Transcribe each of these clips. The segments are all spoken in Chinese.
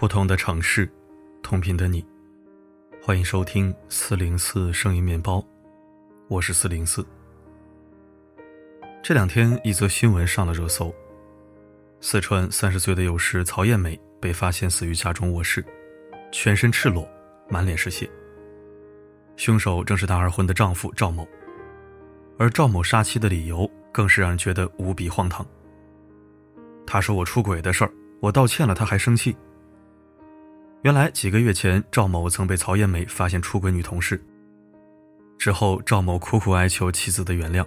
不同的城市，同频的你，欢迎收听四零四声音面包，我是四零四。这两天，一则新闻上了热搜：四川三十岁的幼师曹艳美被发现死于家中卧室，全身赤裸，满脸是血。凶手正是她二婚的丈夫赵某，而赵某杀妻的理由更是让人觉得无比荒唐。他说：“我出轨的事儿，我道歉了，他还生气。”原来几个月前，赵某曾被曹艳美发现出轨女同事。之后，赵某苦苦哀求妻子的原谅，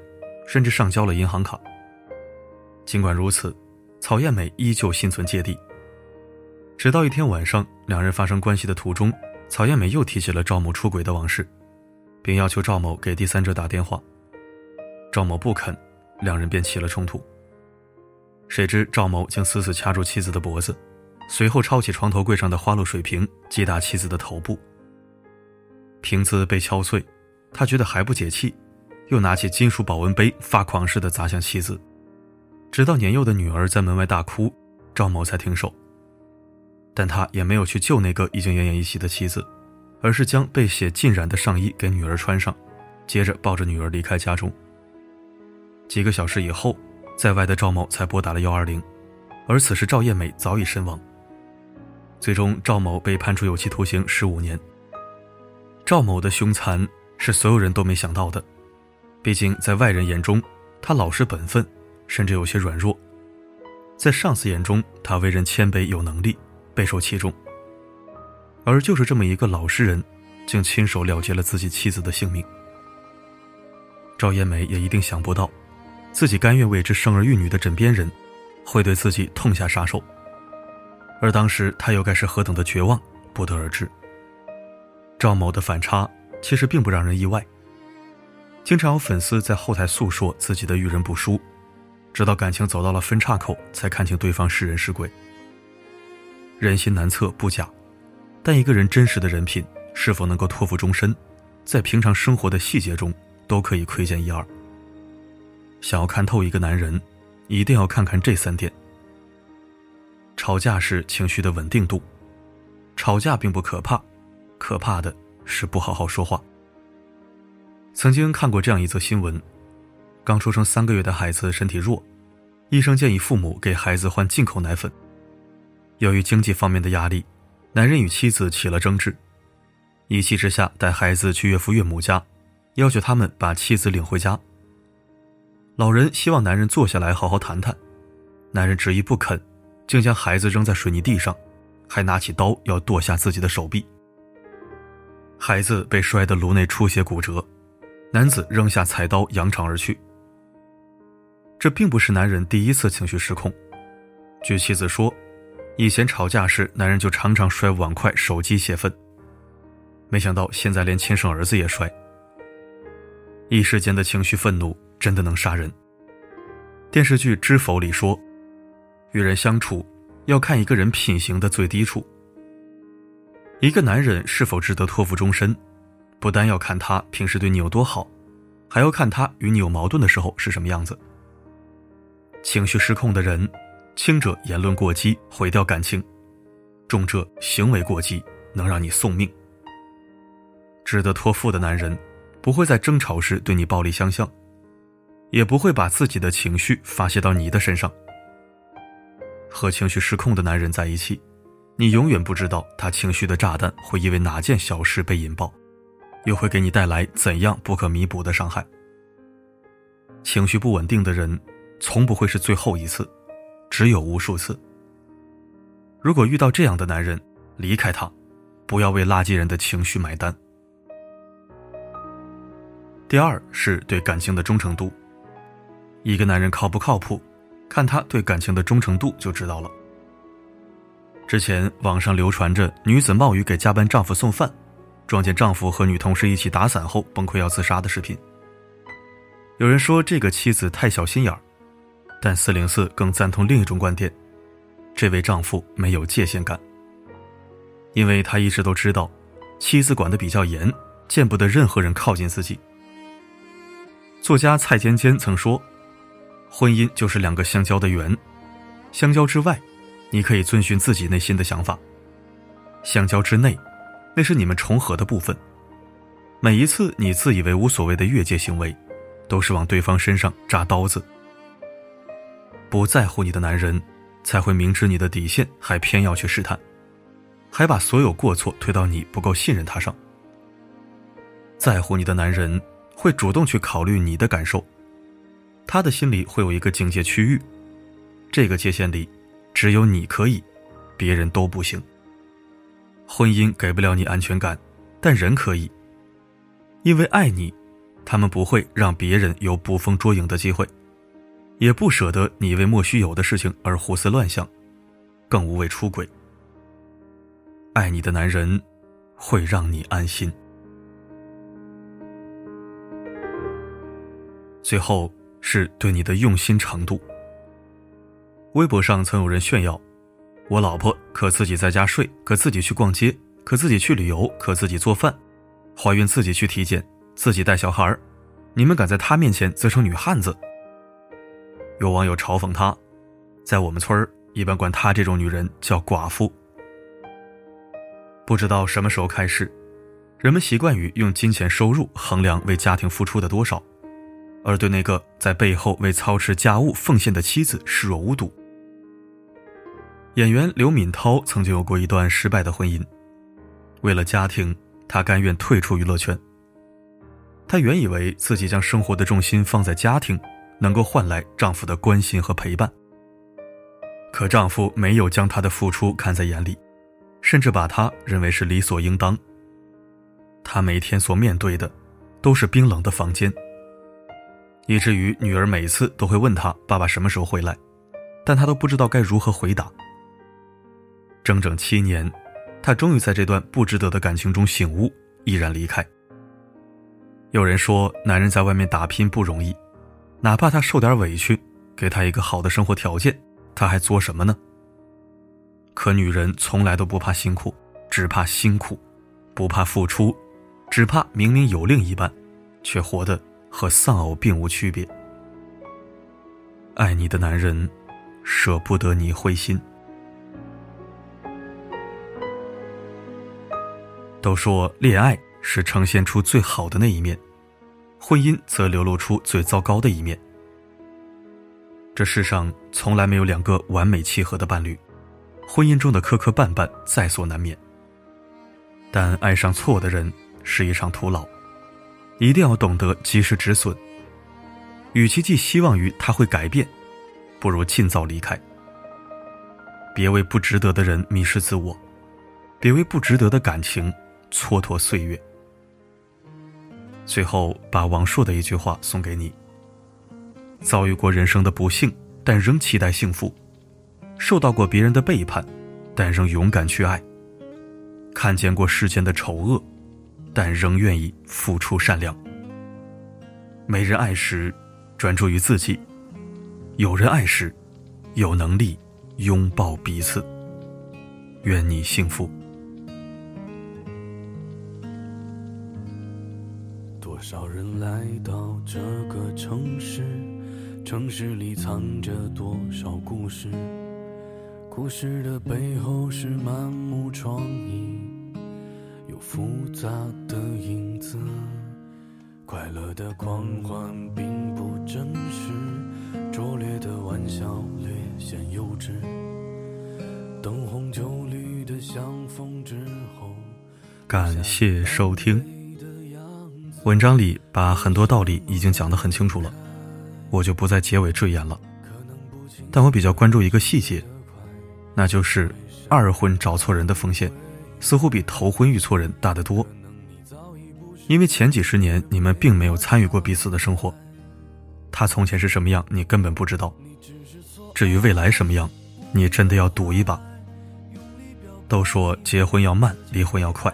甚至上交了银行卡。尽管如此，曹艳美依旧心存芥蒂。直到一天晚上，两人发生关系的途中，曹艳美又提起了赵某出轨的往事，并要求赵某给第三者打电话。赵某不肯，两人便起了冲突。谁知赵某竟死死掐住妻子的脖子。随后抄起床头柜上的花露水瓶，击打妻子的头部。瓶子被敲碎，他觉得还不解气，又拿起金属保温杯发狂似的砸向妻子，直到年幼的女儿在门外大哭，赵某才停手。但他也没有去救那个已经奄奄一息的妻子，而是将被血浸染的上衣给女儿穿上，接着抱着女儿离开家中。几个小时以后，在外的赵某才拨打了幺二零，而此时赵艳美早已身亡。最终，赵某被判处有期徒刑十五年。赵某的凶残是所有人都没想到的，毕竟在外人眼中，他老实本分，甚至有些软弱；在上司眼中，他为人谦卑有能力，备受器重。而就是这么一个老实人，竟亲手了结了自己妻子的性命。赵艳梅也一定想不到，自己甘愿为之生儿育女的枕边人，会对自己痛下杀手。而当时他又该是何等的绝望，不得而知。赵某的反差其实并不让人意外。经常有粉丝在后台诉说自己的遇人不淑，直到感情走到了分岔口，才看清对方是人是鬼。人心难测不假，但一个人真实的人品是否能够托付终身，在平常生活的细节中都可以窥见一二。想要看透一个男人，一定要看看这三点。吵架是情绪的稳定度，吵架并不可怕，可怕的是不好好说话。曾经看过这样一则新闻：刚出生三个月的孩子身体弱，医生建议父母给孩子换进口奶粉。由于经济方面的压力，男人与妻子起了争执，一气之下带孩子去岳父岳母家，要求他们把妻子领回家。老人希望男人坐下来好好谈谈，男人执意不肯。竟将孩子扔在水泥地上，还拿起刀要剁下自己的手臂。孩子被摔得颅内出血骨折，男子扔下菜刀扬长而去。这并不是男人第一次情绪失控，据妻子说，以前吵架时男人就常常摔碗筷、手机泄愤。没想到现在连亲生儿子也摔。一时间的情绪愤怒真的能杀人。电视剧《知否》里说。与人相处，要看一个人品行的最低处。一个男人是否值得托付终身，不单要看他平时对你有多好，还要看他与你有矛盾的时候是什么样子。情绪失控的人，轻者言论过激毁掉感情，重者行为过激能让你送命。值得托付的男人，不会在争吵时对你暴力相向，也不会把自己的情绪发泄到你的身上。和情绪失控的男人在一起，你永远不知道他情绪的炸弹会因为哪件小事被引爆，又会给你带来怎样不可弥补的伤害。情绪不稳定的人，从不会是最后一次，只有无数次。如果遇到这样的男人，离开他，不要为垃圾人的情绪买单。第二是对感情的忠诚度，一个男人靠不靠谱？看他对感情的忠诚度就知道了。之前网上流传着女子冒雨给加班丈夫送饭，撞见丈夫和女同事一起打伞后崩溃要自杀的视频。有人说这个妻子太小心眼儿，但四零四更赞同另一种观点：这位丈夫没有界限感，因为他一直都知道，妻子管得比较严，见不得任何人靠近自己。作家蔡尖尖曾说。婚姻就是两个相交的圆，相交之外，你可以遵循自己内心的想法，相交之内，那是你们重合的部分。每一次你自以为无所谓的越界行为，都是往对方身上扎刀子。不在乎你的男人，才会明知你的底线还偏要去试探，还把所有过错推到你不够信任他上。在乎你的男人会主动去考虑你的感受，他的心里会有一个警戒区域，这个界限里，只有你可以，别人都不行。婚姻给不了你安全感，但人可以。因为爱你，他们不会让别人有捕风捉影的机会，也不舍得你为莫须有的事情而胡思乱想，更无谓出轨。爱你的男人，会让你安心。最后是对你的用心程度。微博上曾有人炫耀：“我老婆可自己在家睡，可自己去逛街，可自己去旅游，可自己做饭。”怀孕自己去体检，自己带小孩你们敢在她面前自称女汉子？有网友嘲讽她，在我们村儿一般管她这种女人叫寡妇。不知道什么时候开始，人们习惯于用金钱收入衡量为家庭付出的多少，而对那个在背后为操持家务奉献的妻子视若无睹。演员刘敏涛曾经有过一段失败的婚姻，为了家庭。她甘愿退出娱乐圈。她原以为自己将生活的重心放在家庭，能够换来丈夫的关心和陪伴。可丈夫没有将她的付出看在眼里，甚至把她认为是理所应当。她每天所面对的，都是冰冷的房间，以至于女儿每次都会问他爸爸什么时候回来，但他都不知道该如何回答。整整七年。他终于在这段不值得的感情中醒悟，毅然离开。有人说，男人在外面打拼不容易，哪怕他受点委屈，给他一个好的生活条件，他还做什么呢？可女人从来都不怕辛苦，只怕辛苦；不怕付出，只怕明明有另一半，却活得和丧偶并无区别。爱你的男人，舍不得你灰心。都说恋爱是呈现出最好的那一面，婚姻则流露出最糟糕的一面。这世上从来没有两个完美契合的伴侣，婚姻中的磕磕绊绊在所难免。但爱上错的人是一场徒劳，一定要懂得及时止损。与其寄希望于他会改变，不如尽早离开。别为不值得的人迷失自我，别为不值得的感情。蹉跎岁月。最后，把王朔的一句话送给你：遭遇过人生的不幸，但仍期待幸福；受到过别人的背叛，但仍勇敢去爱；看见过世间的丑恶，但仍愿意付出善良。没人爱时，专注于自己；有人爱时，有能力拥抱彼此。愿你幸福。多少人来到这个城市，城市里藏着多少故事？故事的背后是满目疮痍，有复杂的影子。快乐的狂欢并不真实，拙劣的玩笑略显幼稚。灯红酒绿的相逢之后，感谢收听。文章里把很多道理已经讲得很清楚了，我就不在结尾赘言了。但我比较关注一个细节，那就是二婚找错人的风险，似乎比头婚遇错人大得多。因为前几十年你们并没有参与过彼此的生活，他从前是什么样，你根本不知道。至于未来什么样，你真的要赌一把。都说结婚要慢，离婚要快，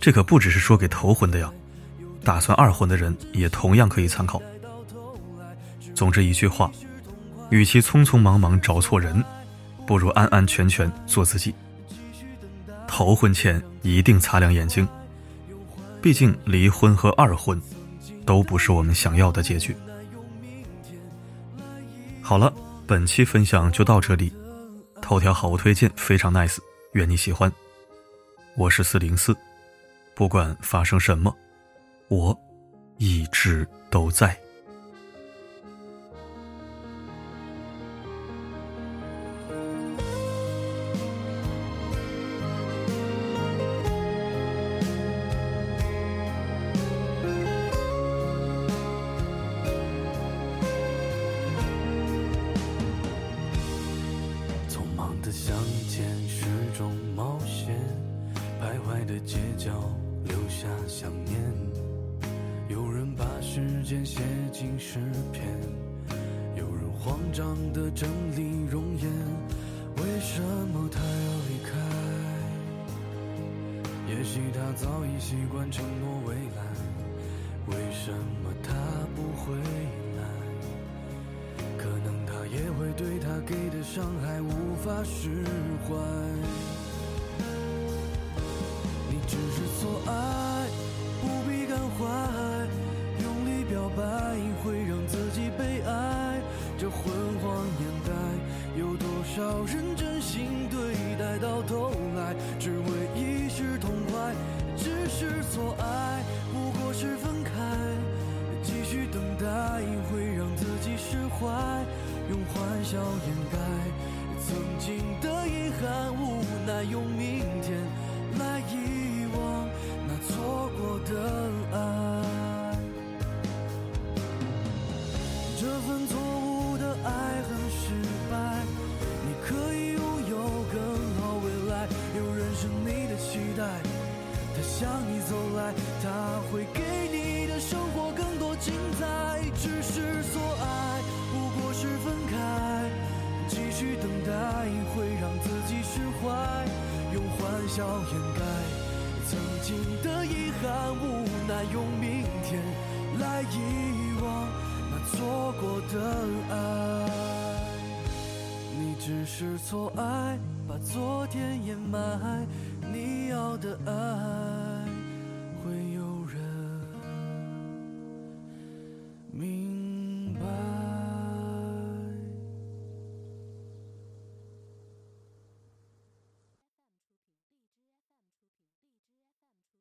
这可不只是说给头婚的呀。打算二婚的人也同样可以参考。总之一句话，与其匆匆忙忙找错人，不如安安全全做自己。头婚前一定擦亮眼睛，毕竟离婚和二婚都不是我们想要的结局。好了，本期分享就到这里。头条好物推荐非常 nice，愿你喜欢。我是四零四，不管发生什么，我一直都在。的街角留下想念，有人把时间写进诗篇，有人慌张地整理容颜，为什么他要离开？也许他早已习惯承诺未来，为什么他不回来？可能他也会对他给的伤害无法释怀。只是错爱，不必感怀。用力表白会让自己被爱，这昏黄年代，有多少人真心对待，到头来只为一时痛快。只是错爱，不过是分开，继续等待会让自己释怀，用欢笑掩盖曾经的遗憾，无奈用明天来遗错过的爱。这份错误的爱很失败，你可以拥有更好未来，有人是你的期待，他向你走来，他会给你的生活更多精彩。只是错爱，不过是分开，继续等待会让自己释怀，用欢笑掩盖尽的遗憾，无奈用明天来遗忘那。错过的爱，你只是错爱，把昨天掩埋。你要的爱。